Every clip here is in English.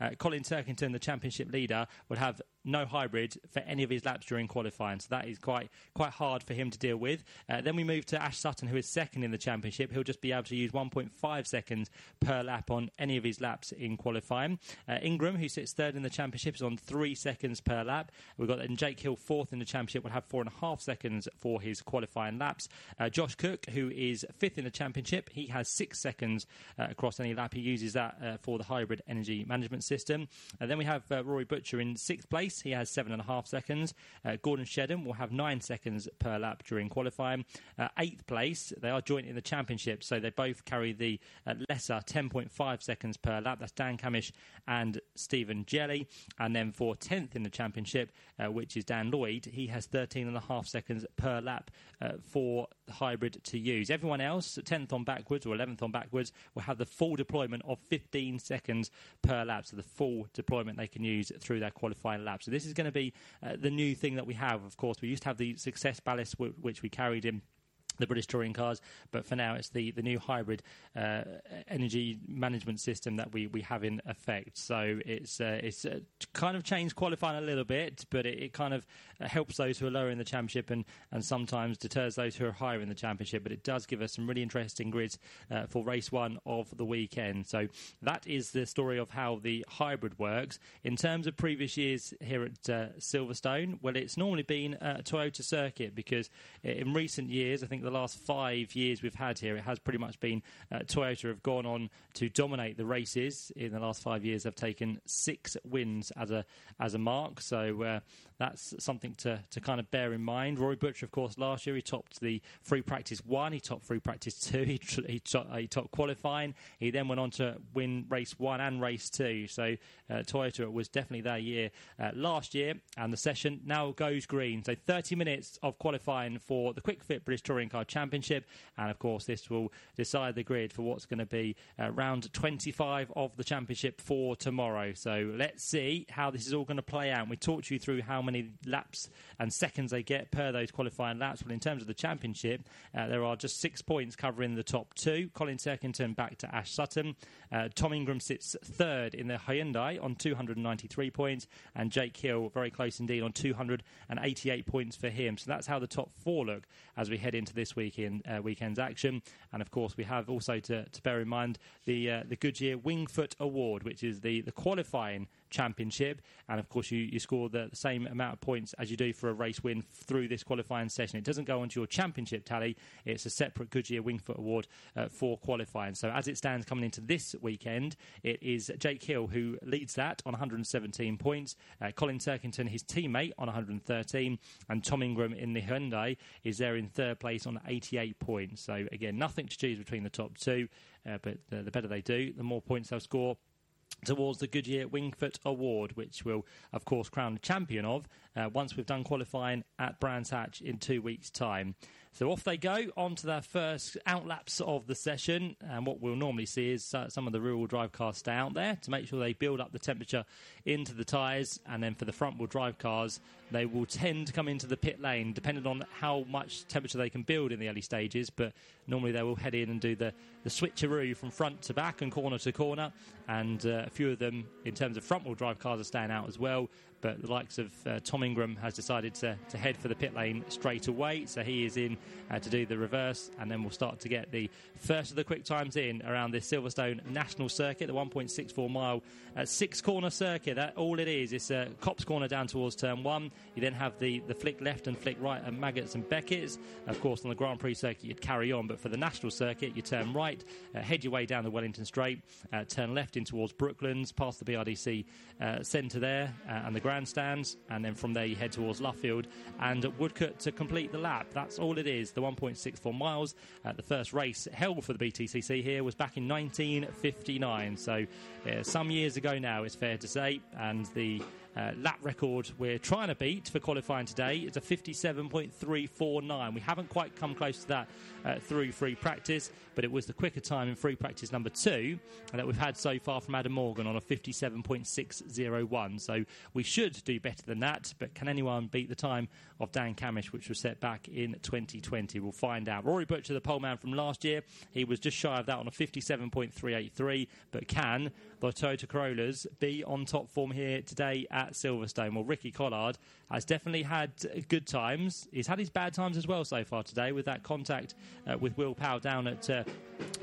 Uh, Colin Turkington, the championship leader, would have no hybrid for any of his laps during qualifying. So that is quite quite hard for him to deal with. Uh, then we move to Ash Sutton, who is second in the championship. He'll just be able to use 1.5 seconds per lap on any of his laps in qualifying. Uh, Ingram, who sits third in the championship, is on three seconds per lap. We've got then Jake Hill fourth in the championship, will have four and a half seconds for his qualifying laps. Uh, Josh Cook, who is fifth in the championship, he has six seconds uh, across any lap. He uses that uh, for the hybrid energy management system. And then we have uh, Rory Butcher in sixth place. He has seven and a half seconds. Uh, Gordon Shedden will have nine seconds per lap during qualifying. Uh, eighth place, they are joint in the championship, so they both carry the uh, lesser 10.5 seconds per lap. That's Dan Cammish and Stephen Jelley. And then for 10th in the championship, uh, which is Dan Lloyd, he has 13 and a half seconds per lap uh, for the hybrid to use. Everyone else, 10th on backwards or 11th on backwards, will have the full deployment of 15 seconds per lap. So the full deployment they can use through their qualifying lap. So this is going to be uh, the new thing that we have. Of course, we used to have the success ballast w- which we carried in the British touring cars, but for now it's the, the new hybrid uh, energy management system that we, we have in effect. So it's uh, it's uh, kind of changed qualifying a little bit, but it, it kind of uh, helps those who are lower in the championship and, and sometimes deters those who are higher in the championship. But it does give us some really interesting grids uh, for race one of the weekend. So that is the story of how the hybrid works. In terms of previous years here at uh, Silverstone, well, it's normally been a Toyota circuit because in recent years, I think the last five years we've had here, it has pretty much been uh, Toyota have gone on to dominate the races. In the last five years, they've taken six wins as a as a mark. So uh, that's something to, to kind of bear in mind. Rory Butcher, of course, last year he topped the free practice one, he topped free practice two, he, he, topped, he topped qualifying. He then went on to win race one and race two. So uh, Toyota was definitely their year uh, last year, and the session now goes green. So 30 minutes of qualifying for the Kwik Fit British Touring Car Championship, and of course, this will decide the grid for what's going to be uh, round 25 of the championship for tomorrow. So let's see how this is all going to play out. We talked you through how many laps and seconds they get per those qualifying laps. Well, in terms of the championship, uh, there are just six points covering the top two. Colin Turkington back to Ash Sutton. Uh, Tom Ingram sits third in the Hyundai on 293 points, and Jake Hill very close indeed on 288 points for him. So that's how the top four look as we head into this weekend uh, weekend's action. And of course, we have also to, to bear in mind the uh, the Goodyear Wingfoot Award, which is the the qualifying championship. And of course, you, you score the, same amount of points as you do for a race win through this qualifying session. It doesn't go onto your championship tally, it's a separate Goodyear Wingfoot Award uh, for qualifying. So, as it stands coming into this weekend, it is Jake Hill who leads that on 117 points, uh, Colin Turkington, his teammate, on 113, and Tom Ingram in the Hyundai is there in third place on 88 points. So, again, nothing to choose between the top two, uh, but the, the better they do, the more points they'll score towards the Goodyear Wingfoot Award, which we'll, of course, crown the champion of uh, once we've done qualifying at Brands Hatch in two weeks' time. So off they go on to their first outlaps of the session. And what we'll normally see is uh, some of the rear wheel drive cars stay out there to make sure they build up the temperature into the tyres. And then for the front wheel drive cars, they will tend to come into the pit lane depending on how much temperature they can build in the early stages. But normally they will head in and do the, the switcheroo from front to back and corner to corner. And uh, a few of them, in terms of front wheel drive cars, are staying out as well but the likes of uh, Tom Ingram has decided to, to head for the pit lane straight away. So he is in uh, to do the reverse, and then we'll start to get the first of the quick times in around this Silverstone National Circuit, the 1.64 mile uh, six corner circuit. That all it is. It's a Copse Corner down towards turn one. You then have the, the flick left and flick right at Maggotts and Beckett's. Of course, on the Grand Prix circuit, you'd carry on, but for the National Circuit, you turn right, uh, head your way down the Wellington Straight, uh, turn left in towards Brooklands, past the BRDC uh, centre there, and the grandstands, and then from there you head towards Luffield and Woodcote to complete the lap. That's all it is, the 1.64 miles. Uh, the first race held for the BTCC here was back in 1959, so uh, some years ago now, it's fair to say, and the uh, lap record we're trying to beat for qualifying today is a 57.349. We haven't quite come close to that uh, through free practice, but it was the quicker time in free practice number two that we've had so far from Adam Morgan on a 57.601. So we should do better than that, but can anyone beat the time of Dan Cammish, which was set back in 2020? We'll find out. Rory Butcher, the pole man from last year, he was just shy of that on a 57.383, but can the Toyota Corollas be on top form here today at Silverstone? Well, Ricky Collard has definitely had good times. He's had his bad times as well so far today with that contact with Will Powell down at uh,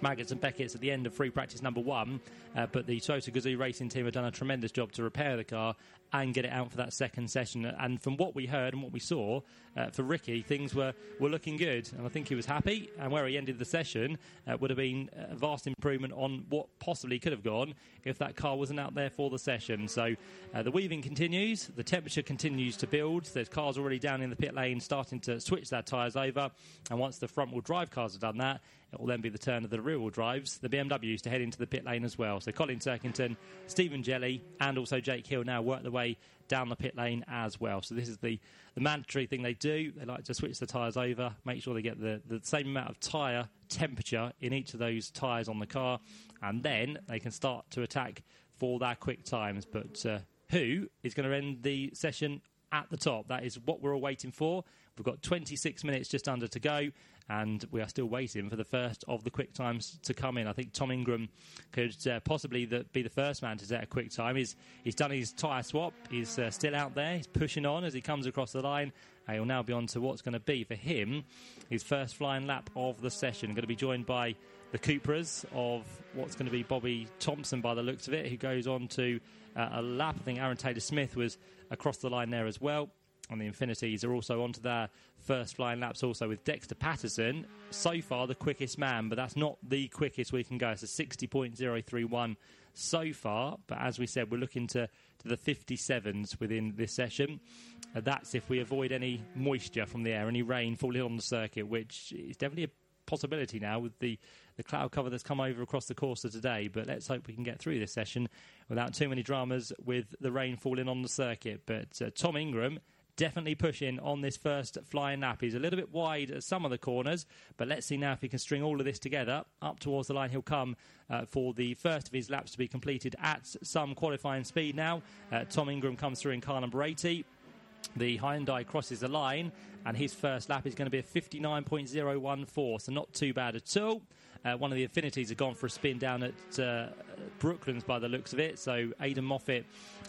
Maggotts and Beckett's at the end of free practice number one. Uh, but the Toyota Gazoo racing team have done a tremendous job to repair the car and get it out for that second session. And from what we heard and what we saw uh, for Ricky, things were, were looking good. And I think he was happy. And where he ended the session uh, would have been a vast improvement on what possibly could have gone if that car wasn't out there for the session. So uh, the weaving continues, the temperature continues to build. There's cars already down in the pit lane starting to switch their tyres over. And once the front wheel drive cars have done that, it will then be the turn of the rear wheel drives, the BMWs, to head into the pit lane as well. So Colin Turkington, Stephen Jelley, and also Jake Hill now work their way down the pit lane as well. So this is the, the mandatory thing they do. They like to switch the tyres over, make sure they get the, the same amount of tyre temperature in each of those tyres on the car, and then they can start to attack for their quick times. But uh, who is going to end the session at the top? That is what we're all waiting for. We've got 26 minutes just under to go and we are still waiting for the first of the quick times to come in. I think Tom Ingram could uh, possibly the, be the first man to set a quick time. He's he's done his tyre swap. He's uh, still out there. He's pushing on as he comes across the line. And he'll now be on to what's going to be for him his first flying lap of the session. Going to be joined by the Cupras of what's going to be Bobby Thompson by the looks of it, who goes on to uh, a lap. I think Aron Taylor Smith was across the line there as well on the Infinitis are also onto their first flying laps also with Dexter Patterson. So far, the quickest man, but that's not the quickest we can go. It's a 60.031 so far. But as we said, we're looking to, to the 57s within this session. Uh, that's if we avoid any moisture from the air, any rain falling on the circuit, which is definitely a possibility now with the, the cloud cover that's come over across the course of today. But let's hope we can get through this session without too many dramas with the rain falling on the circuit. But uh, Tom Ingram definitely pushing on this first flying lap. He's a little bit wide at some of the corners, but let's see now if he can string all of this together. Up towards the line, he'll come uh, for the first of his laps to be completed at some qualifying speed now. Uh, Tom Ingram comes through in car number 80. The Hyundai crosses the line, and his first lap is going to be a 59.014, so not too bad at all. Uh, one of the Infinitis have gone for a spin down at uh, Brooklands by the looks of it. So Aiden Moffat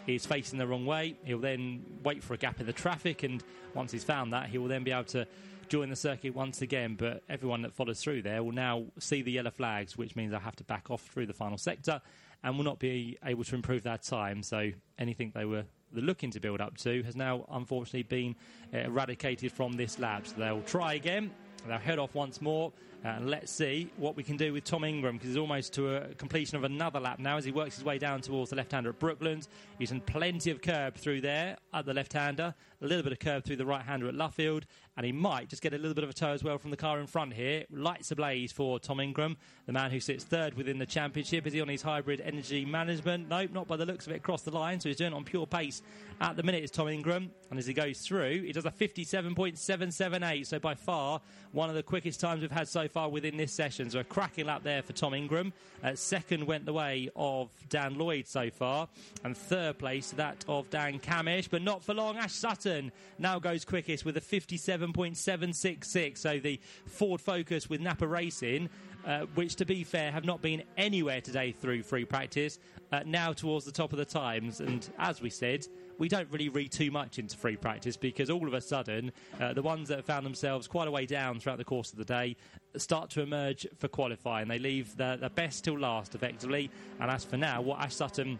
is facing the wrong way. He'll then wait for a gap in the traffic, and once he's found that, he will then be able to join the circuit once again. But everyone that follows through there will now see the yellow flags, which means they have to back off through the final sector and will not be able to improve their time. So anything they were looking to build up to has now unfortunately been eradicated from this lab. So they'll try again. They'll head off once more and let's see what we can do with Tom Ingram because he's almost to a completion of another lap now as he works his way down towards the left hander at Brooklands. Using plenty of curb through there at the left hander, a little bit of curb through the right hander at Luffield, and he might just get a little bit of a toe as well from the car in front here. Lights ablaze for Tom Ingram, the man who sits third within the championship. Is he on his hybrid energy management? Nope, not by the looks of it across the line, so he's doing it on pure pace at the minute. Is Tom Ingram, and as he goes through, he does a 57.778, so by far one of the quickest times we've had so far within this session. So a cracking lap there for Tom Ingram. Uh, second went the way of Dan Lloyd so far. And third place, that of Dan Cammish. But not for long. Ash Sutton now goes quickest with a 57.766. So the Ford Focus with Napa Racing. Uh, which, to be fair, have not been anywhere today through free practice, uh, now towards the top of the times. And as we said, we don't really read too much into free practice because all of a sudden, uh, the ones that found themselves quite a way down throughout the course of the day start to emerge for qualifying. They leave the, the best till last, effectively. And as for now, what Ash Sutton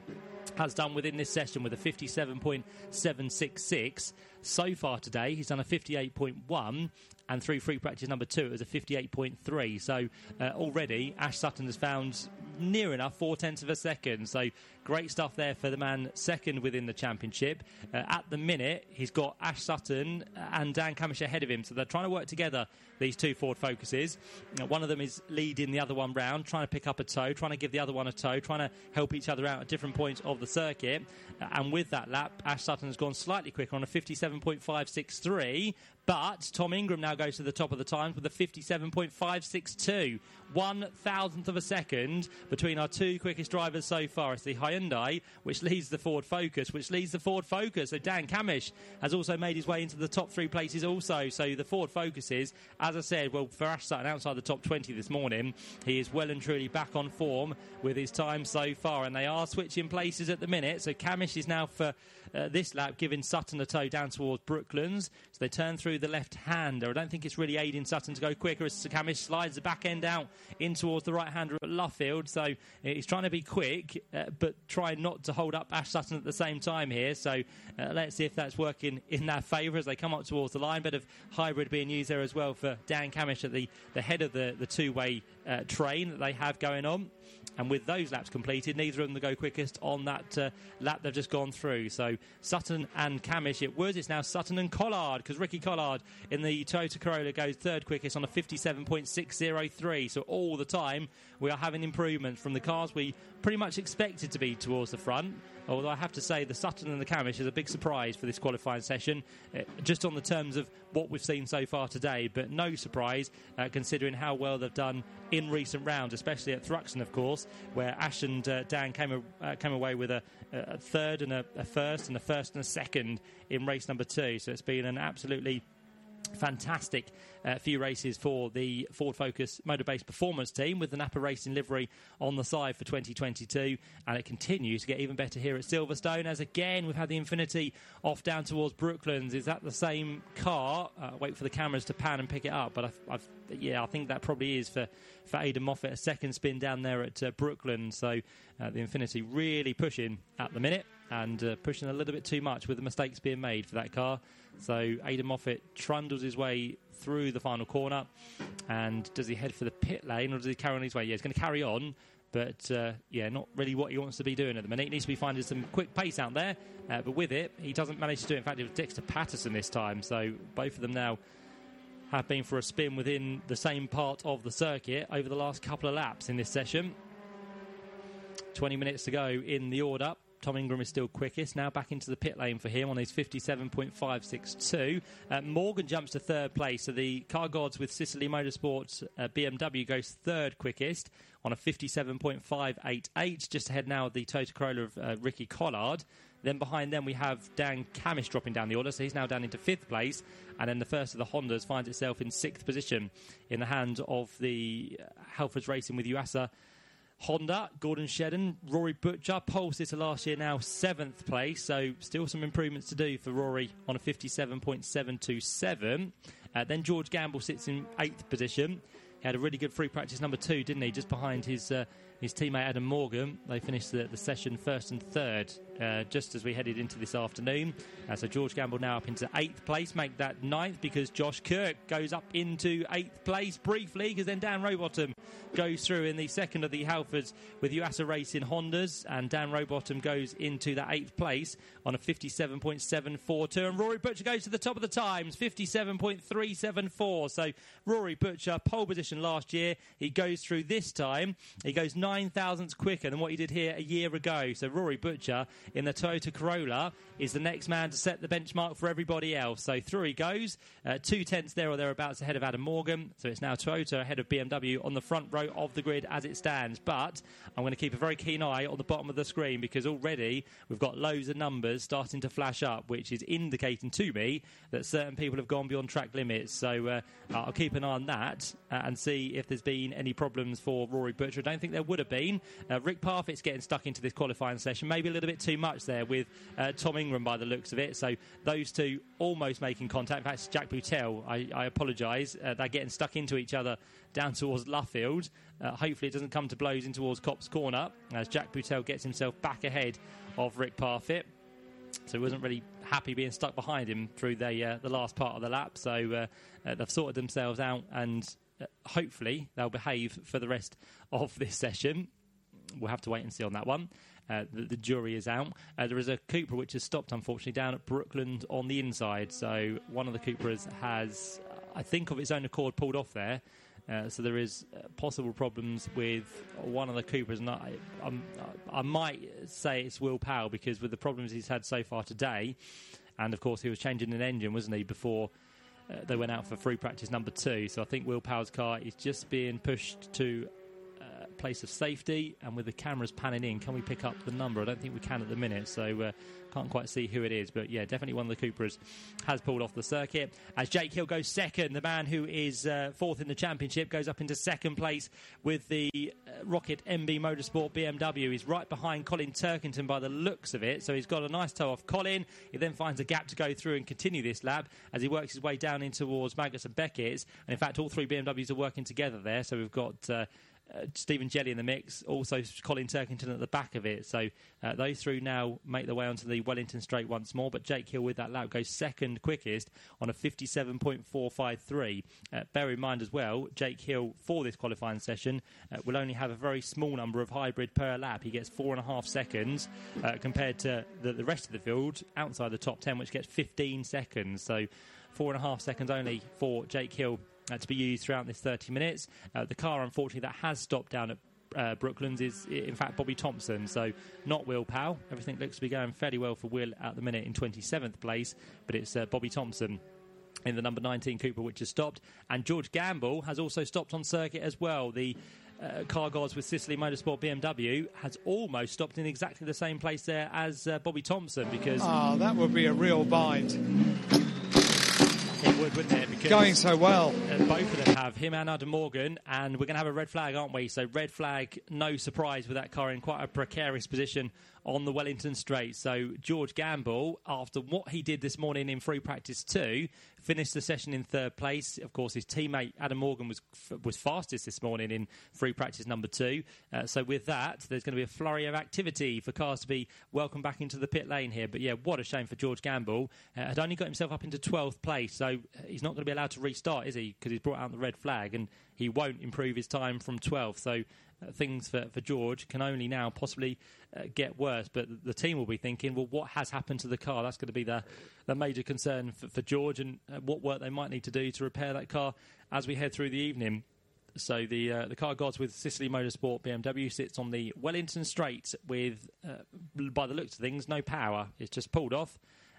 has done within this session with a 57.766 so far today. He's done a 58.1, and through free practice number two, it was a 58.3. So uh, already, Ash Sutton has found near enough four tenths of a second. So great stuff there for the man second within the championship. Uh, at the minute, he's got Ash Sutton and Dan Cammish ahead of him, so they're trying to work together. These two Ford Focuses. Uh, one of them is leading the other one round, trying to pick up a toe, trying to give the other one a toe, trying to help each other out at different points of the circuit. Uh, and with that lap, Ash Sutton has gone slightly quicker on a 57.563, but Tom Ingram now goes to the top of the times with a 57.562. One thousandth of a second between our two quickest drivers so far. It's the Hyundai, which leads the Ford Focus, which leads the Ford Focus. So Dan Cammish has also made his way into the top three places also. So the Ford Focuses, as I said, well, for Ash Sutton outside the top 20 this morning, he is well and truly back on form with his time so far. And they are switching places at the minute. So Cammish is now for uh, this lap giving Sutton a toe down towards Brooklands. So they turn through the left hander. I don't think it's really aiding Sutton to go quicker as Cammish slides the back end out in towards the right hander at Luffield. So he's trying to be quick, uh, but trying not to hold up Ash Sutton at the same time here. So uh, let's see if that's working in their favour as they come up towards the line. Bit of hybrid being used there as well for Dan Cammish at the, the head of the, the two way uh, train that they have going on. And with those laps completed, neither of them go quickest on that uh, lap they've just gone through. So Sutton and Cammish, it was. It's now Sutton and Collard because Ricky Collard in the Toyota Corolla goes third quickest on a 57.603. So all the time we are having improvements from the cars we pretty much expected to be towards the front. Although I have to say the Sutton and the Cammish is a big surprise for this qualifying session, uh, just on the terms of what we've seen so far today. But no surprise uh, considering how well they've done in recent rounds, especially at Thruxton, of course, where Ash and uh, Dan came, uh, came away with a, a third and a, a first and a first and a second in race number two. So it's been an absolutely fantastic uh, few races for the Ford Focus Motorbase Performance team with the Napa Racing livery on the side for 2022. And it continues to get even better here at Silverstone as again we've had the Infiniti off down towards Brooklands. Is that the same car? Uh, wait for the cameras to pan and pick it up. But I've, I've, yeah, I think that probably is for, for Aiden Moffat. A second spin down there at uh, Brooklands. So uh, the Infiniti really pushing at the minute and uh, pushing a little bit too much with the mistakes being made for that car. So Aiden Moffat trundles his way through the final corner, and does he head for the pit lane or does he carry on his way? Yeah, he's going to carry on, but uh, yeah, not really what he wants to be doing at the minute. He needs to be finding some quick pace out there, uh, but with it, he doesn't manage to do it. In fact, it was Dexter Patterson this time, so both of them now have been for a spin within the same part of the circuit over the last couple of laps in this session. 20 minutes to go in the order. Tom Ingram is still quickest. Now back into the pit lane for him on his 57.562. Uh, Morgan jumps to third place. So the car gods with Ciceley Motorsports uh, BMW goes third quickest on a 57.588. Just ahead now of the Toyota Corolla of uh, Ricky Collard. Then behind them we have Dan Cammish dropping down the order, so he's now down into fifth place. And then the first of the Hondas finds itself in sixth position in the hands of the uh, Halfords Racing with Yuasa Honda, Gordon Shedden, Rory Butcher, pole sitter last year, now seventh place. So still some improvements to do for Rory on a 57.727. Uh, then George Gamble sits in eighth position. He had a really good free practice number two, didn't he? Just behind his uh, his teammate Adam Morgan. They finished the, the session first and third uh, just as we headed into this afternoon. Uh, so George Gamble now up into eighth place, make that ninth because Josh Cook goes up into eighth place briefly because then Dan Rowbottom goes through in the second of the Halfords with Yuasa Racing Hondas and Dan Rowbottom goes into that eighth place on a 57.742 and Rory Butcher goes to the top of the times 57.374 so Rory Butcher pole position last year he goes through this time he goes nine thousandths quicker than what he did here a year ago so Rory Butcher in the Toyota Corolla is the next man to set the benchmark for everybody else. So through he goes, uh, two tenths there or thereabouts ahead of Adam Morgan. So it's now Toyota ahead of BMW on the front row of the grid as it stands. But I'm going to keep a very keen eye on the bottom of the screen because already we've got loads of numbers starting to flash up, which is indicating to me that certain people have gone beyond track limits. So uh, I'll keep an eye on that uh, and see if there's been any problems for Rory Butcher. I don't think there would have been. Uh, Rick Parfitt's getting stuck into this qualifying session, maybe a little bit too much there with uh, Tom Ingram by the looks of it. So those two almost making contact. In fact, Jack Butel, I, I apologise. Uh, they're getting stuck into each other down towards Luffield. Uh, hopefully, it doesn't come to blows in towards Copse Corner as Jack Butel gets himself back ahead of Rick Parfitt. So he wasn't really happy being stuck behind him through the uh, the last part of the lap. So uh, they've sorted themselves out, and hopefully they'll behave for the rest of this session. We'll have to wait and see on that one. uh, the, the, jury is out. Uh, there is a Cupra which has stopped, unfortunately, down at Brookland on the inside. So one of the Cupras has, I think, of its own accord, pulled off there. Uh, so there is uh, possible problems with one of the Cupras, and I, I, might say it's Will Powell because with the problems he's had so far today, and of course he was changing an engine, wasn't he, before uh, they went out for free practice number two. So I think Will Powell's car is just being pushed to place of safety, and with the cameras panning in, can we pick up the number? I don't think we can at the minute. So uh, can't quite see who it is, but yeah, definitely one of the Cupras has pulled off the circuit. As Jake Hill goes second, the man who is uh, fourth in the championship goes up into second place with the uh, Rokit MB Motorsport BMW. He's right behind Colin Turkington by the looks of it, so he's got a nice toe off Colin. He then finds a gap to go through and continue this lap as he works his way down in towards Maggotts and Beckett's. And in fact, all three BMWs are working together there, so we've got. Uh, uh, Stephen Jelley in the mix, also Colin Turkington at the back of it. So uh, those three now make their way onto the Wellington straight once more. But Jake Hill with that lap goes second quickest on a 57.453. Uh, bear in mind as well, Jake Hill for this qualifying session uh, will only have a very small number of hybrid per lap. He gets four and a half seconds uh, compared to the, the rest of the field outside the top 10, which gets 15 seconds. So four and a half seconds only for Jake Hill uh, to be used throughout this 30 minutes. Uh, the car, unfortunately, that has stopped down at uh, Brooklands is, in fact, Bobby Thompson. So, not Will Powell. Everything looks to be going fairly well for Will at the minute in 27th place, but it's uh, Bobby Thompson in the number 19 Cupra, which has stopped. And George Gamble has also stopped on circuit as well. The uh, car gods with Ciceley Motorsport BMW has almost stopped in exactly the same place there as uh, Bobby Thompson because. Oh, that would be a real bind would, wouldn't it? Because Going so well. Uh, both of them have him and Adam Morgan, and we're going to have a red flag, aren't we? So red flag, no surprise with that car in quite a precarious position on the Wellington Straight. So George Gamble, after what he did this morning in free practice two, finished the session in third place. Of course, his teammate Adam Morgan was was fastest this morning in free practice number two. Uh, so with that, there's going to be a flurry of activity for cars to be welcomed back into the pit lane here. But yeah, what a shame for George Gamble. Uh, had only got himself up into 12th place, so he's not going to be allowed to restart, is he? Because he's brought out the red flag and he won't improve his time from 12th. So uh, things for, for George can only now possibly uh, get worse. But the team will be thinking, well, what has happened to the car? That's going to be the, the major concern for, for George and uh, what work they might need to do to repair that car as we head through the evening. So the uh, the car gods with Ciceley Motorsport BMW sits on the Wellington Straight with, uh, by the looks of things, no power. It's just pulled off.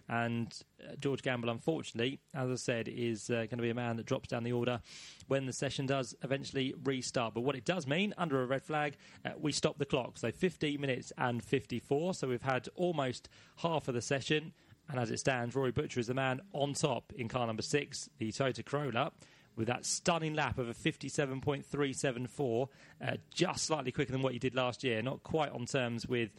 And uh, George Gamble, unfortunately, as I said, is uh, going to be a man that drops down the order when the session does eventually restart. But what it does mean, under a red flag, uh, we stop the clock. So 15 minutes and 54. So we've had almost half of the session. And as it stands, Rory Butcher is the man on top in car number six, the Toyota Corolla with that stunning lap of a 57.374, uh, just slightly quicker than what he did last year. Not quite on terms with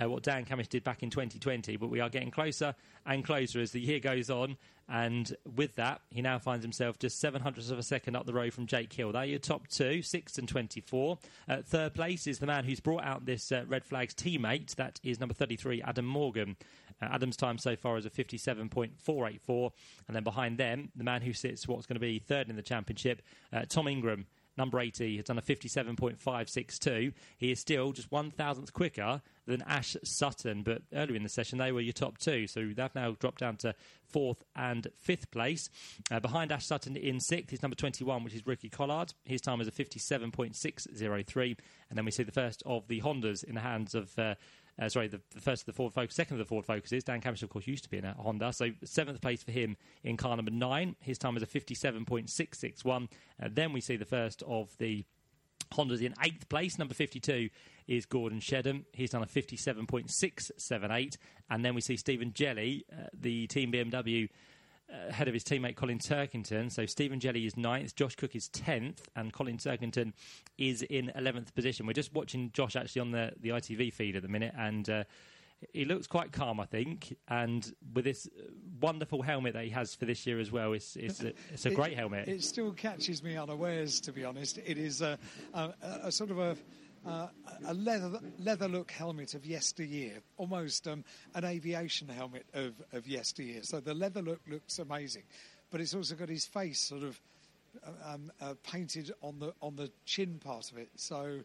uh, what Dan Cammish did back in 2020, but we are getting closer and closer as the year goes on. And with that, he now finds himself just seven hundredths of a second up the road from Jake Hill. They're your top two, six and 24. Uh, third place is the man who's brought out this uh, Red Flags teammate. That is number 33, Adam Morgan. Uh, Adam's time so far is a 57.484. And then behind them, the man who sits what's going to be third in the championship, uh, Tom Ingram. Number 80 has done a 57.562. He is still just one thousandth quicker than Ash Sutton, but earlier in the session they were your top two, so they've now dropped down to fourth and fifth place. Uh, behind Ash Sutton in sixth is number 21, which is Ricky Collard. His time is a 57.603, and then we see the first of the Hondas in the hands of. Uh, uh, sorry, the, the, first of the Ford Focus, second of the Ford Focuses. Dan Cammish, of course, used to be in a Honda. So seventh place for him in car number nine. His time is a 57.661. Uh, then we see the first of the Hondas in eighth place. Number 52 is Gordon Shedden. He's done a 57.678. And then we see Stephen Jelley, uh, the Team BMW ahead of his teammate Colin Turkington. So Stephen Jelley is ninth, Josh Cook is tenth, and Colin Turkington is in eleventh position. We're just watching Josh actually on the the ITV feed at the minute, and. Uh, he looks quite calm, I think, and with this wonderful helmet that he has for this year as well, it's it's a, it's a great it, helmet. It still catches me unawares, to be honest. It is a, a, a sort of a uh, a leather leather look helmet of yesteryear, almost um, an aviation helmet of, of yesteryear. So the leather look looks amazing, but it's also got his face sort of uh, um, uh, painted on the on the chin part of it. So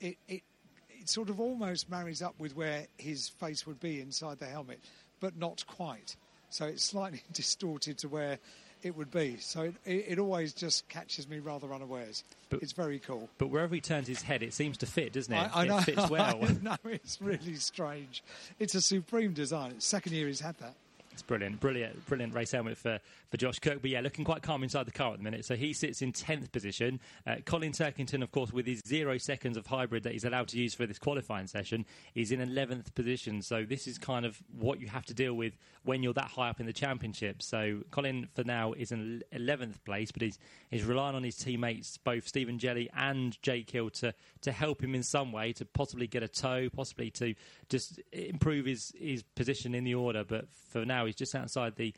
it, it it sort of almost marries up with where his face would be inside the helmet, but not quite. So it's slightly distorted to where it would be. So it, it, always just catches me rather unawares. But- it's very cool. But wherever he turns his head, it seems to fit, doesn't it? I, I it know. fits well. no, it's really strange. It's a supreme design. It's second year he's had that. It's brilliant, brilliant, brilliant race helmet for, for Josh Cook. But yeah, looking quite calm inside the car at the minute. So he sits in 10th position. Uh, Colin Turkington, of course, with his zero seconds of hybrid that he's allowed to use for this qualifying session, is in 11th position. So this is kind of what you have to deal with when you're that high up in the championship. So Colin, for now, is in 11th place, but he's, he's relying on his teammates, both Stephen Jelley and Jake Hill, to, to help him in some way, to possibly get a tow, possibly to just improve his, his position in the order. But for now, he's just outside the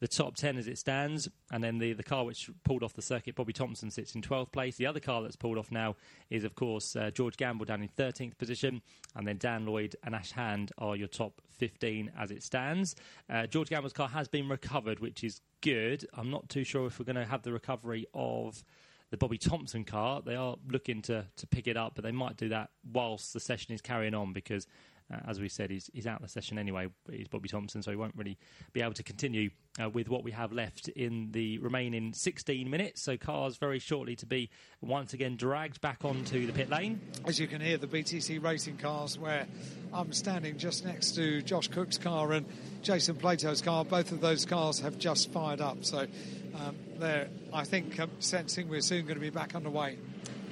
the top 10 as it stands. And then the, the car which pulled off the circuit, Bobby Thompson, sits in 12th place. The other car that's pulled off now is, of course, uh, George Gamble down in 13th position. And then Dan Lloyd and Ash Hand are your top 15 as it stands. Uh, George Gamble's car has been recovered, which is good. I'm not too sure if we're going to have the recovery of the Bobby Thompson car. They are looking to, to pick it up, but they might do that whilst the session is carrying on because, uh, as we said, he's, he's out of the session anyway. He's Bobby Thompson, so he won't really be able to continue uh, with what we have left in the remaining 16 minutes. So cars very shortly to be once again dragged back onto the pit lane. As you can hear, the BTC racing cars, where I'm standing just next to Josh Cook's car and Jason Plato's car, both of those cars have just fired up. So um, they're, I think, um, sensing we're soon going to be back underway.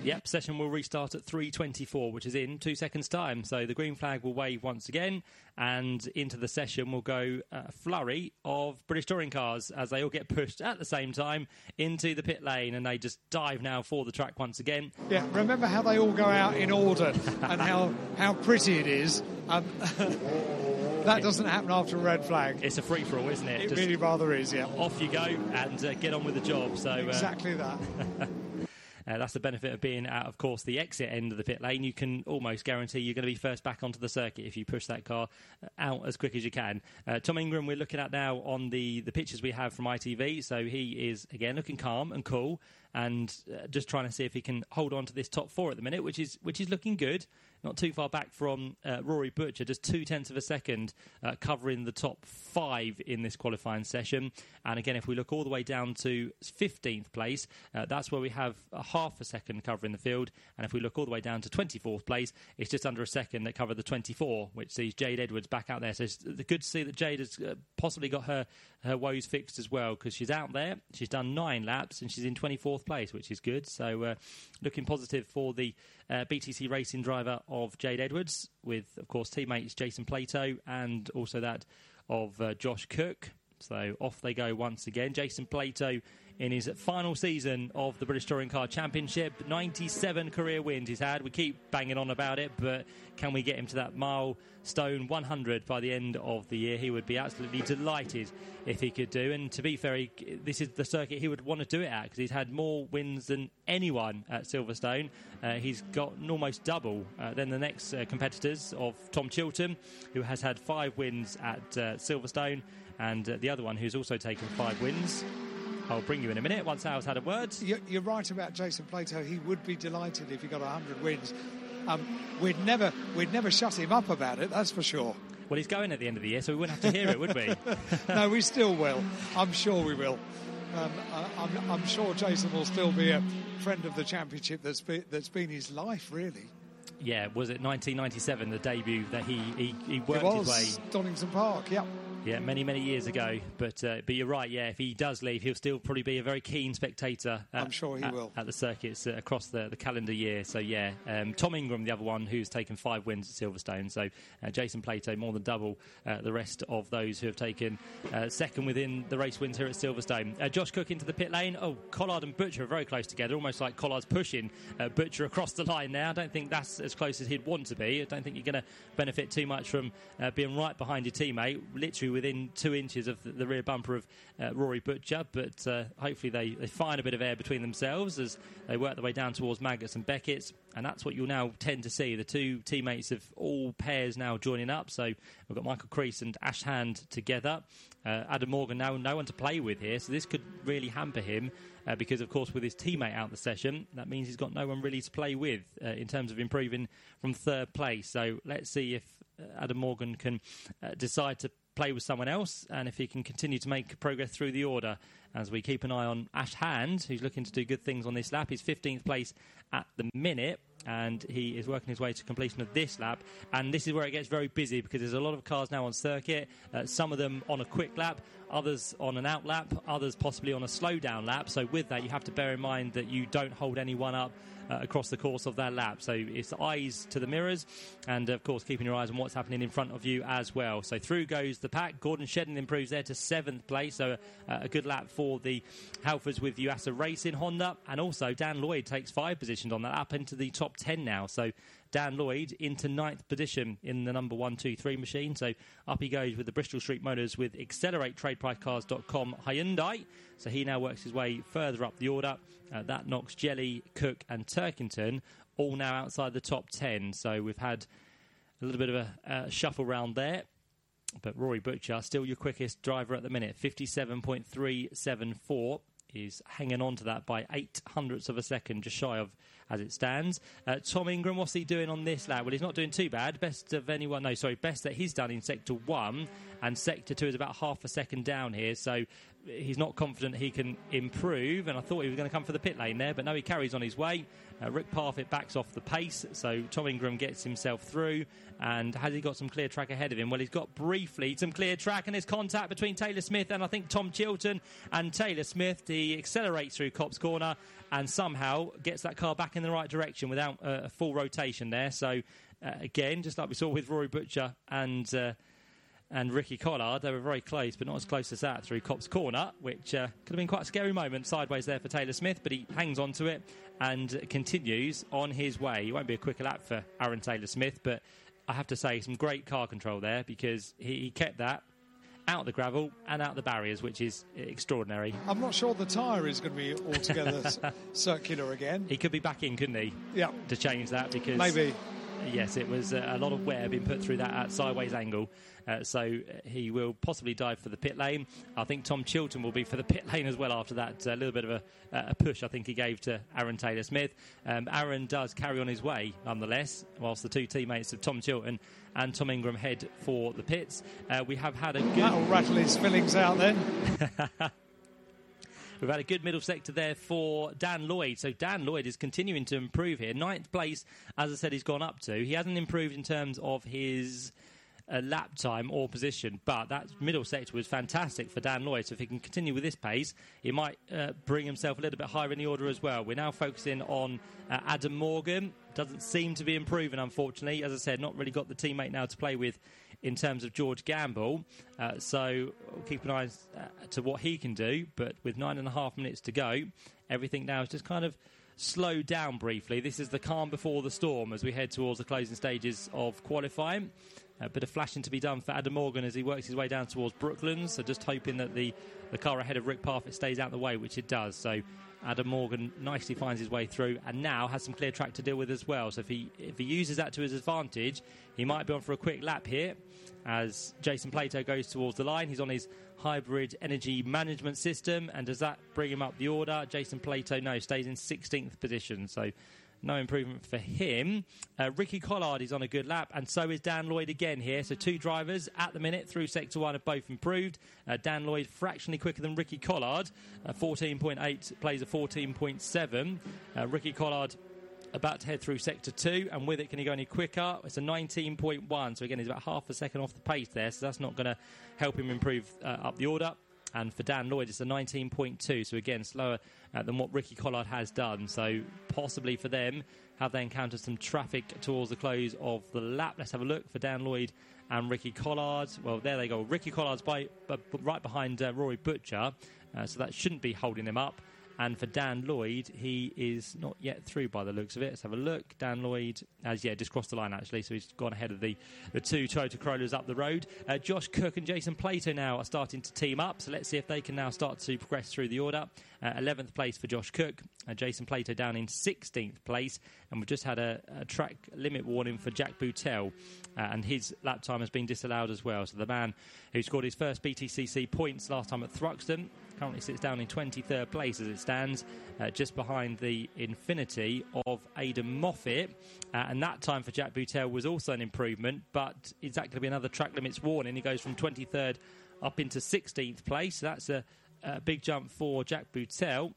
Yep, session will restart at 3.24, which is in two seconds' time. So the green flag will wave once again, and into the session will go a flurry of British touring cars as they all get pushed at the same time into the pit lane, and they just dive now for the track once again. Yeah, remember how they all go out in order and how, how pretty it is. Um, that doesn't happen after a red flag. It's a free for all, isn't it? It Just really rather is, yeah. off you go and uh, get on with the job. So uh, Exactly that. Uh, that's the benefit of being out, of course, the exit end of the pit lane. You can almost guarantee you're going to be first back onto the circuit if you push that car uh, out as quick as you can. Uh, Tom Ingram, we're looking at now on the, the pictures we have from ITV. So he is, again, looking calm and cool and uh, just trying to see if he can hold on to this top four at the minute, which is which is looking good. Not too far back from uh, Rory Butcher, just two tenths of a second uh, covering the top five in this qualifying session. And again, if we look all the way down to 15th place, uh, that's where we have a half a second covering the field. And if we look all the way down to 24th place, it's just under a second that covered the 24, which sees Jade Edwards back out there. So it's good to see that Jade has uh, possibly got her, her woes fixed as well because she's out there. She's done nine laps and she's in 24th place, which is good. So uh, looking positive for the uh, BTC racing driver of Jade Edwards, with of course teammates Jason Plato and also that of uh, Josh Cook. So off they go once again. Jason Plato in his final season of the British Touring Car Championship. 97 career wins he's had. We keep banging on about it, but can we get him to that milestone 100 by the end of the year? He would be absolutely delighted if he could do. And to be fair, he, this is the circuit he would want to do it at because he's had more wins than anyone at Silverstone. Uh, he's got almost double uh, than the next uh, competitors of Tom Chilton, who has had five wins at uh, Silverstone, and uh, the other one who's also taken five wins. I'll bring you in a minute once Al's had a word. You're, you're right about Jason Plato. He would be delighted if he got 100 wins. Um, we'd never, we'd never shut him up about it. That's for sure. Well, he's going at the end of the year, so we wouldn't have to hear it, would we? no, we still will. I'm sure we will. Um, I, I'm, I'm, sure Jason will still be a friend of the championship that's, be, that's been his life, really. Yeah, was it 1997, the debut that he, he, he worked it was, his way? Donington Park, yeah. Yeah, many many years ago. But uh, but you're right. Yeah, if he does leave, he'll still probably be a very keen spectator. At, I'm sure he at, will at the circuits uh, across the, the calendar year. So yeah, um, Tom Ingram, the other one who's taken five wins at Silverstone. So uh, Jason Plato more than double uh, the rest of those who have taken uh, second within the race wins here at Silverstone. Uh, Josh Cook into the pit lane. Oh, Collard and Butcher are very close together, almost like Collard's pushing Butcher across the line now. I don't think that's as close as he'd want to be. I don't think you're going to benefit too much from being right behind your teammate, literally within two inches of the, the rear bumper of uh, Rory Butcher, but uh, hopefully they, they find a bit of air between themselves as they work their way down towards Maggotts and Beckett. And that's what you'll now tend to see. The two teammates of all pairs now joining up. So we've got Michael Crees and Ash Hand together. Uh, Adam Morgan now no one to play with here, so this could really hamper him uh, because, of course, with his teammate out the session, that means he's got no one really to play with uh, in terms of improving from third place. So let's see if uh, Adam Morgan can uh, decide to play with someone else and if he can continue to make progress through the order as we keep an eye on Ash Hand, who's looking to do good things on this lap. He's 15th place at the minute, and he is working his way to completion of this lap. And this is where it gets very busy because there's a lot of cars now on circuit, uh, some of them on a quick lap, others on an out lap, others possibly on a slow down lap. So, with that, you have to bear in mind that you don't hold anyone up uh, across the course of that lap. So it's eyes to the mirrors, and of course keeping your eyes on what's happening in front of you as well. So through goes the pack. Gordon Shedden improves there to seventh place, so uh, a good lap for the Halfords with Yuasa Racing Honda, and also Dan Lloyd takes five positions on that up into the top ten now. So Dan Lloyd into ninth position in the number one, two, three machine. So up he goes with the Bristol Street Motors with AccelerateTradePricecars.com Hyundai. So he now works his way further up the order. Uh, that knocks Jelley, Cook, and Turkington all now outside the top 10. So we've had a little bit of a uh, shuffle round there. But Rory Butcher, still your quickest driver at the minute, 57.374 is hanging on to that by eight hundredths of a second, just shy of as it stands. Uh, Tom Ingram, what's he doing on this lap? Well, he's not doing too bad. Best of anyone, no, sorry, best that he's done in sector one, and sector two is about half a second down here. So he's not confident he can improve. And I thought he was going to come for the pit lane there, but no, he carries on his way. Uh, Rick Parfitt backs off the pace, so Tom Ingram gets himself through. And has he got some clear track ahead of him? Well, he's got briefly some clear track, and there's contact between Taylor Smith and I think Tom Chilton and Taylor Smith. He accelerates through Copse Corner and somehow gets that car back in the right direction without uh, a full rotation there. So, uh, again, just like we saw with Rory Butcher and uh, and Ricky Collard. They were very close, but not as close as that through Copse Corner, which uh, could have been quite a scary moment sideways there for Taylor Smith, but he hangs on to it and continues on his way. It won't be a quicker lap for Aron Taylor Smith, but I have to say, some great car control there because he kept that out the gravel and out the barriers, which is extraordinary. I'm not sure the tyre is going to be altogether circular again. He could be back in, couldn't he? Yeah. To change that because maybe. Yes, it was uh, a lot of wear being put through that at sideways angle. Uh, so uh, he will possibly dive for the pit lane. I think Tom Chilton will be for the pit lane as well after that uh, little bit of a, a, push I think he gave to Aron Taylor Smith. Um, Aron does carry on his way nonetheless, whilst the two teammates of Tom Chilton and Tom Ingram head for the pits. Uh, we have had a good. That'll rattle his fillings out then. We've had a good middle sector there for Dan Lloyd. So Dan Lloyd is continuing to improve here. Ninth place, as I said, he's gone up to. He hasn't improved in terms of his a lap time or position. But that middle sector was fantastic for Dan Lloyd. So if he can continue with this pace, he might uh, bring himself a little bit higher in the order as well. We're now focusing on uh, Adam Morgan. Doesn't seem to be improving, unfortunately. As I said, not really got the teammate now to play with in terms of George Gamble. Uh, so we'll keep an eye uh, to what he can do. But with nine and a half minutes to go, everything now is just kind of slowed down briefly. This is the calm before the storm as we head towards the closing stages of qualifying. A bit of flashing to be done for Adam Morgan as he works his way down towards Brooklands. So just hoping that the, the car ahead of Rick Parfitt stays out of the way, which it does. So Adam Morgan nicely finds his way through and now has some clear track to deal with as well. So if he if he uses that to his advantage, he might be on for a quick lap here as Jason Plato goes towards the line. He's on his hybrid energy management system, and does that bring him up the order? Jason Plato no stays in 16th position. So no improvement for him. Uh, Ricky Collard is on a good lap, and so is Dan Lloyd again here. So two drivers at the minute through sector one have both improved. Uh, Dan Lloyd fractionally quicker than Ricky Collard, uh, 14.8 plays a 14.7. Uh, Ricky Collard about to head through sector two, and with it, can he go any quicker? It's a 19.1, so again, he's about half a second off the pace there, so that's not going to help him improve uh, up the order. And for Dan Lloyd, it's a 19.2, so again, slower uh, than what Ricky Collard has done. So possibly for them, have they encountered some traffic towards the close of the lap? Let's have a look for Dan Lloyd and Ricky Collard. Well, there they go. Ricky Collard's by, right behind uh, Rory Butcher, uh, so that shouldn't be holding them up. And for Dan Lloyd, he is not yet through by the looks of it. Let's have a look. Dan Lloyd has, yeah, just crossed the line actually, so he's gone ahead of the, the two Toyota Corollas up the road. Uh, Josh Cook and Jason Plato now are starting to team up, so let's see if they can now start to progress through the order. Uh, 11th place for Josh Cook, uh, Jason Plato down in 16th place, and we've just had a, a track limit warning for Jack Butel, uh, and his lap time has been disallowed as well. So the man who scored his first BTCC points last time at Thruxton currently sits down in 23rd place as it stands, uh, just behind the Infiniti of Aiden Moffat. Uh, and that time for Jack Butel was also an improvement, but is that going to be another track limits warning? He goes from 23rd up into 16th place. That's a, a big jump for Jack Butel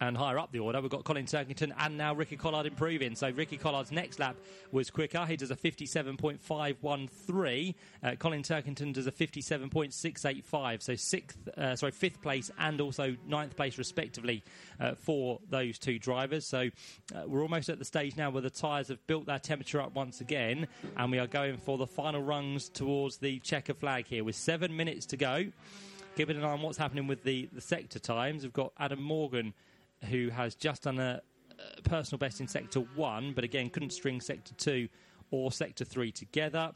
and higher up the order, we've got Colin Turkington and now Ricky Collard improving. So Ricky Collard's next lap was quicker. He does a 57.513. Uh, Colin Turkington does a 57.685. So sixth, uh, sorry, fifth place and also ninth place respectively uh, for those two drivers. So uh, we're almost at the stage now where the tyres have built their temperature up once again, and we are going for the final rungs towards the checker flag here with seven minutes to go. Keeping an eye on what's happening with the, the sector times. We've got Adam Morgan who has just done a, a personal best in Sector 1, but again couldn't string Sector 2 or Sector 3 together.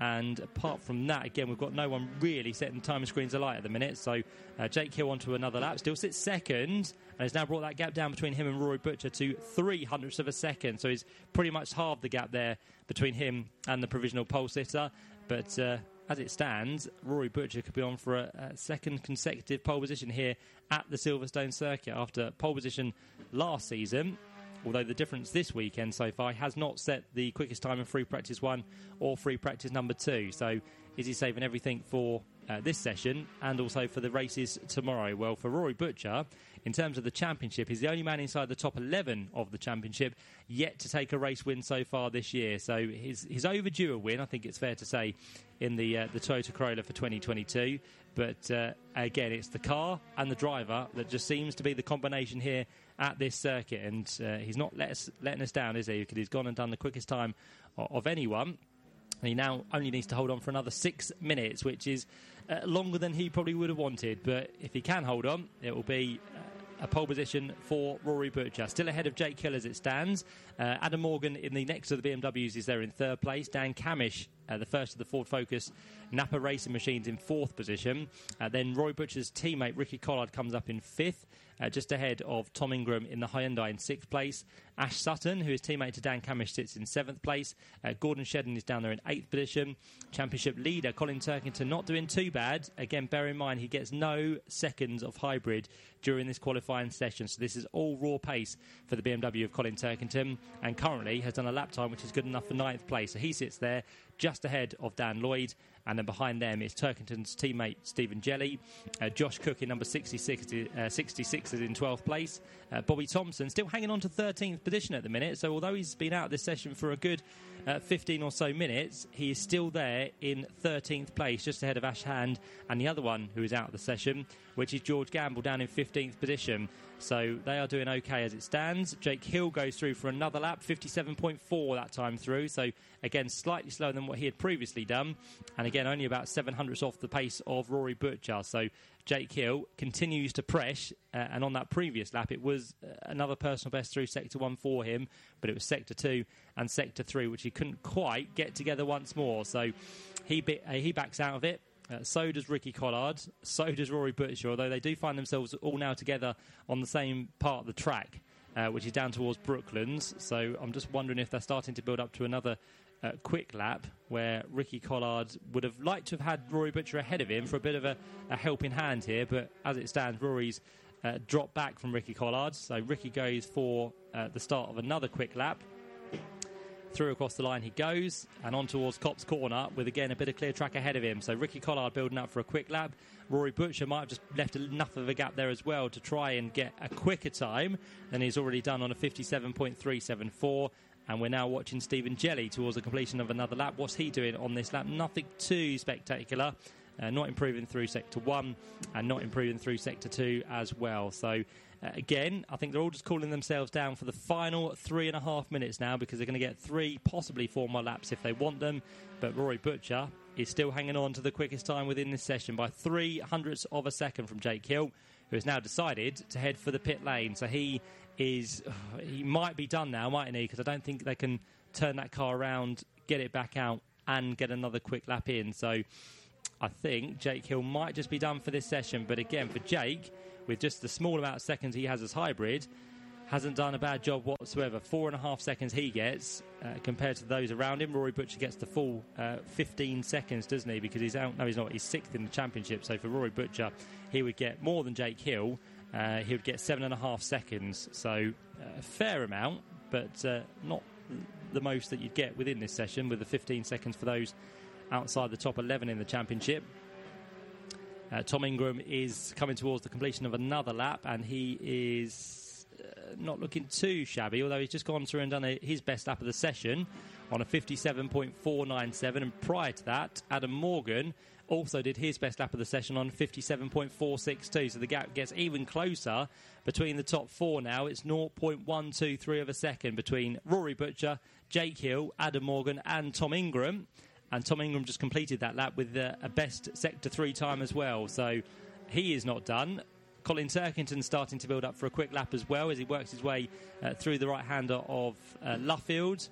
And apart from that, again, we've got no one really setting time screens alight at the minute. So uh, Jake Hill onto another lap, still sits second, and has now brought that gap down between him and Rory Butcher to three hundredths of a second. So he's pretty much halved the gap there between him and the provisional pole sitter. But uh, as it stands, Rory Butcher could be on for a, a, second consecutive pole position here at the Silverstone circuit after pole position last season. Although the difference this weekend so far has not set the quickest time in free practice one or free practice number two. So is he saving everything for uh, this session and also for the races tomorrow? Well, for Rory Butcher, in terms of the championship, he's the only man inside the top 11 of the championship yet to take a race win so far this year. So he's, he's overdue a win, I think it's fair to say, in the, uh, the Toyota Corolla for 2022. But uh, again, it's the car and the driver that just seems to be the combination here at this circuit. And uh, he's not let us, letting us down, is he? Because he's gone and done the quickest time of, of anyone. And he now only needs to hold on for another six minutes, which is uh, longer than he probably would have wanted. But if he can hold on, it will be uh, a pole position for Rory Butcher. Still ahead of Jake Hill as it stands. Uh, Adam Morgan in the next of the BMWs is there in third place. Dan Cammish, uh, the first of the Ford Focus Napa Racing Machines, in fourth position. Uh, then Roy Butcher's teammate Ricky Collard comes up in fifth uh, just ahead of Tom Ingram in the Hyundai in sixth place. Ash Sutton, who is teammate to Dan Cammish, sits in seventh place. Uh, Gordon Shedden is down there in eighth position. Championship leader Colin Turkington not doing too bad. Again, bear in mind he gets no seconds of hybrid during this qualifying session, so this is all raw pace for the BMW of Colin Turkington, and currently has done a lap time which is good enough for ninth place. So he sits there just ahead of Dan Lloyd. And then behind them is Turkington's teammate Stephen Jelley. Uh, Josh Cook in number 66, uh, 66 is in 12th place. Uh, Bobby Thompson still hanging on to 13th position at the minute. So although he's been out of this session for a good uh, 15 or so minutes, he is still there in 13th place, just ahead of Ash Hand and the other one who is out of the session, which is George Gamble down in 15th position. So they are doing okay as it stands. Jake Hill goes through for another lap, 57.4 that time through. So again, slightly slower than what he had previously done. And again, only about 700 off the pace of Rory Butcher. So Jake Hill continues to press. Uh, and on that previous lap, it was uh, another personal best through sector one for him. But it was sector two and sector three, which he couldn't quite get together once more. So he, uh, he backs out of it. Uh, so does Ricky Collard. So does Rory Butcher, although they do find themselves all now together on the same part of the track, uh, which is down towards Brooklands. So I'm just wondering if they're starting to build up to another uh, quick lap where Ricky Collard would have liked to have had Rory Butcher ahead of him for a bit of a, a helping hand here, but as it stands, Rory's uh, dropped back from Ricky Collard. So Ricky goes for uh, the start of another quick lap. Through across the line he goes and on towards Copse Corner with again a bit of clear track ahead of him. So Ricky Collard building up for a quick lap. Rory Butcher might have just left enough of a gap there as well to try and get a quicker time than he's already done on a 57.374. And we're now watching Stephen Jelley towards the completion of another lap. What's he doing on this lap? Nothing too spectacular. Uh, not improving through sector one and not improving through sector two as well. So uh, again, I think they're all just cooling themselves down for the final three and a half minutes now because they're going to get three, possibly four more laps if they want them. But Rory Butcher is still hanging on to the quickest time within this session by three hundredths of a second from Jake Hill, who has now decided to head for the pit lane. So he is he might be done now, mightn't he? Because I don't think they can turn that car around, get it back out, and get another quick lap in. So I think Jake Hill might just be done for this session. But again, for Jake, with just the small amount of seconds he has as hybrid, hasn't done a bad job whatsoever. Four and a half seconds he gets uh, compared to those around him. Rory Butcher gets the full uh, 15 seconds, doesn't he? Because he's out. No, he's not. He's sixth in the championship. So for Rory Butcher, he would get more than Jake Hill. Uh, he would get seven and a half seconds. So uh, a fair amount, but uh, not the most that you'd get within this session with the 15 seconds for those outside the top 11 in the championship. Uh, Tom Ingram is coming towards the completion of another lap, and he is uh, not looking too shabby, although he's just gone through and done a, his best lap of the session on a 57.497. And prior to that, Adam Morgan also did his best lap of the session on 57.462. So the gap gets even closer between the top four now. It's 0.123 of a second between Rory Butcher, Jake Hill, Adam Morgan, and Tom Ingram and Tom Ingram just completed that lap with uh, a best sector three time as well. So he is not done. Colin Turkington starting to build up for a quick lap as well as he works his way uh, through the right hander of uh, Luffield.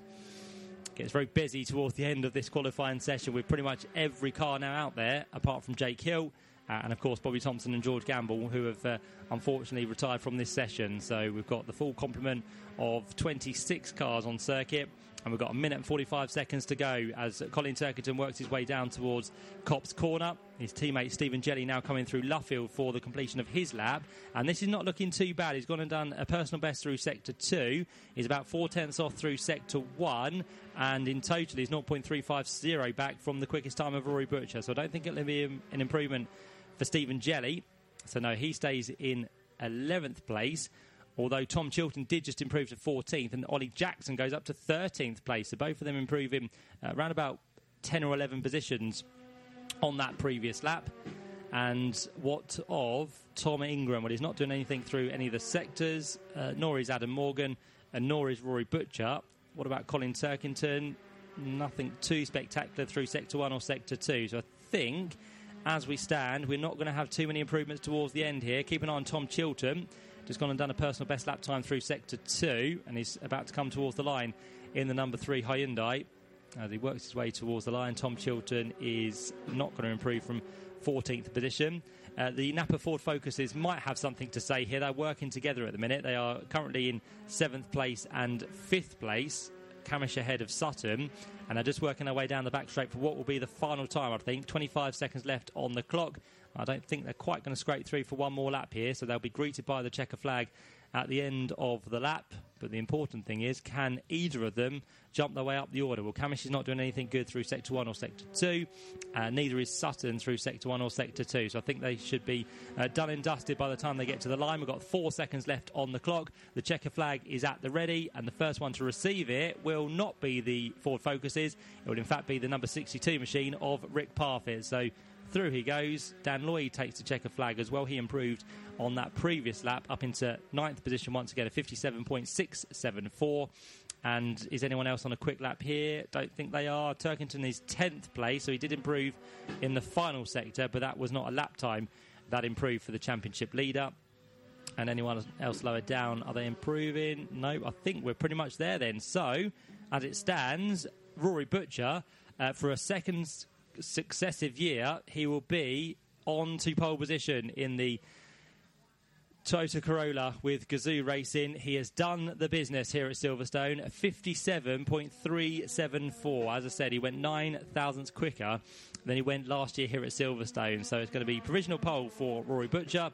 Gets very busy towards the end of this qualifying session with pretty much every car now out there, apart from Jake Hill. Uh, and of course, Bobby Thompson and George Gamble, who have uh, unfortunately retired from this session. So we've got the full complement of 26 cars on circuit. And we've got a minute and 45 seconds to go as Colin Turkington works his way down towards Copse Corner. His teammate Stephen Jelley now coming through Luffield for the completion of his lap. And this is not looking too bad. He's gone and done a personal best through sector two. He's about four tenths off through sector one. And in total, he's 0.350 back from the quickest time of Rory Butcher. So I don't think it'll be an improvement for Stephen Jelley. So no, he stays in 11th place. Although Tom Chilton did just improve to 14th, and Ollie Jackson goes up to 13th place. So both of them improving uh, around about 10 or 11 positions on that previous lap. And what of Tom Ingram? Well, he's not doing anything through any of the sectors, uh, nor is Adam Morgan, and nor is Rory Butcher. What about Colin Turkington? Nothing too spectacular through sector one or sector two. So I think, as we stand, we're not going to have too many improvements towards the end here. Keep an eye on Tom Chilton just gone and done a personal best lap time through sector two, and he's about to come towards the line in the number three Hyundai. As he works his way towards the line, Tom Chilton is not going to improve from 14th position. Uh, the Napa Ford Focuses might have something to say here. They're working together at the minute. They are currently in seventh place and fifth place, Cammish ahead of Sutton, and they're just working their way down the back straight for what will be the final time. I think 25 seconds left on the clock. I don't think they're quite going to scrape through for one more lap here, so they'll be greeted by the checker flag at the end of the lap. But the important thing is, can either of them jump their way up the order? Well, Cammish is not doing anything good through sector one or sector two. Uh, neither is Sutton through sector one or sector two. So I think they should be uh, done and dusted by the time they get to the line. We've got four seconds left on the clock. The checker flag is at the ready, and the first one to receive it will not be the Ford Focuses. It will, in fact, be the number 62 machine of Rick Parfitt. So through he goes. Dan Lloyd takes the checker flag as well. He improved on that previous lap up into ninth position once again, a 57.674. And is anyone else on a quick lap here? Don't think they are. Turkington is 10th place, so he did improve in the final sector, but that was not a lap time that improved for the championship leader. And anyone else lower down, are they improving? No, I think we're pretty much there then. So, as it stands, Rory Butcher, uh, for a second successive year, he will be on to pole position in the Toyota Corolla with Gazoo Racing. He has done the business here at Silverstone. 57.374. As I said, he went nine thousandths quicker than he went last year here at Silverstone. So it's going to be provisional pole for Rory Butcher.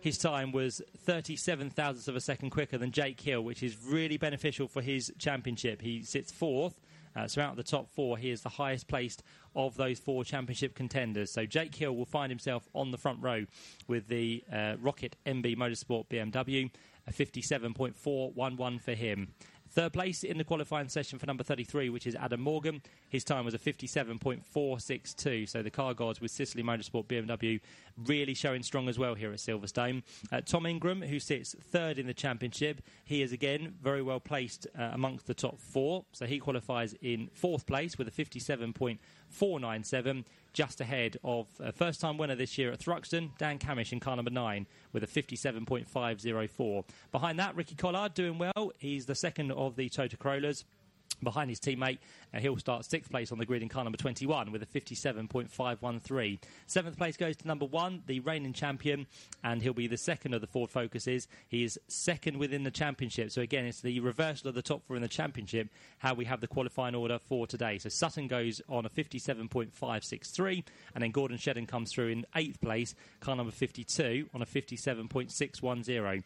His time was 37 thousandths of a second quicker than Jake Hill, which is really beneficial for his championship. He sits fourth. Uh, so out of the top four, he is the highest placed of those four championship contenders. So Jake Hill will find himself on the front row with the uh, ROKiT MB Motorsport BMW, a 57.411 for him. Third place in the qualifying session for number 33, which is Adam Morgan. His time was a 57.462. So the car gods with Ciceley Motorsport BMW really showing strong as well here at Silverstone. Uh, Tom Ingram, who sits third in the championship, he is again very well placed uh, amongst the top four. So he qualifies in fourth place with a 57.497 just ahead of uh, first time winner this year at Thruxton, Dan Cammish in car number nine with a 57.504. Behind that, Ricky Collard doing well. He's the second of the Toyota Corollas behind his teammate. Uh, he'll start sixth place on the grid in car number 21 with a 57.513. Seventh place goes to number one, the reigning champion, and he'll be the second of the Ford Focuses. He is second within the championship. So again, it's the reversal of the top four in the championship, how we have the qualifying order for today. So Sutton goes on a 57.563, and then Gordon Shedden comes through in eighth place, car number 52 on a 57.610.